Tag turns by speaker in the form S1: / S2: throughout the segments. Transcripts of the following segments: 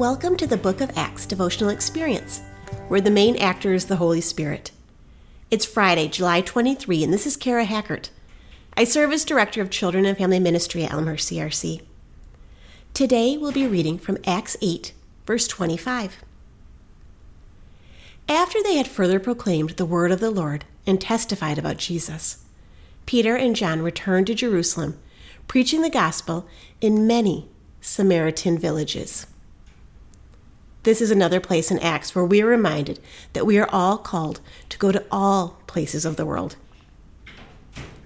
S1: Welcome to the Book of Acts devotional experience, where the main actor is the Holy Spirit. It's Friday, July 23, and this is Kara Hackert. I serve as Director of Children and Family Ministry at Elmhurst CRC. Today we'll be reading from Acts 8, verse 25. After they had further proclaimed the word of the Lord and testified about Jesus, Peter and John returned to Jerusalem, preaching the gospel in many Samaritan villages. This is another place in Acts where we are reminded that we are all called to go to all places of the world.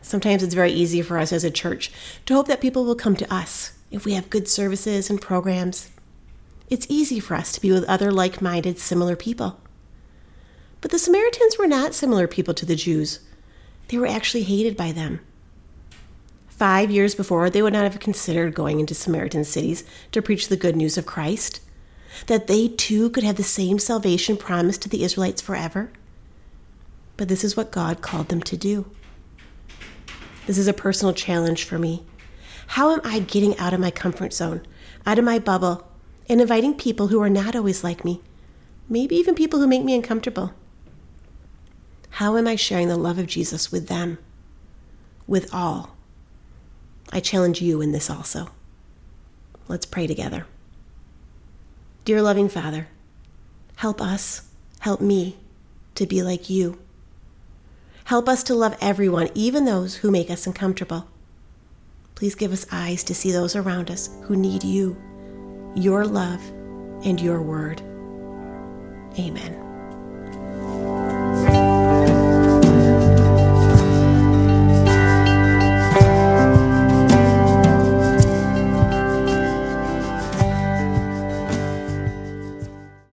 S1: Sometimes it's very easy for us as a church to hope that people will come to us if we have good services and programs. It's easy for us to be with other like minded, similar people. But the Samaritans were not similar people to the Jews, they were actually hated by them. Five years before, they would not have considered going into Samaritan cities to preach the good news of Christ, that they too could have the same salvation promised to the Israelites forever. But this is what God called them to do. This is a personal challenge for me. How am I getting out of my comfort zone, out of my bubble, and inviting people who are not always like me, maybe even people who make me uncomfortable? How am I sharing the love of Jesus with them, with all? I challenge you in this also. Let's pray together. Dear loving Father, help us, help me to be like you. Help us to love everyone, even those who make us uncomfortable. Please give us eyes to see those around us who need you, your love, and your word. Amen.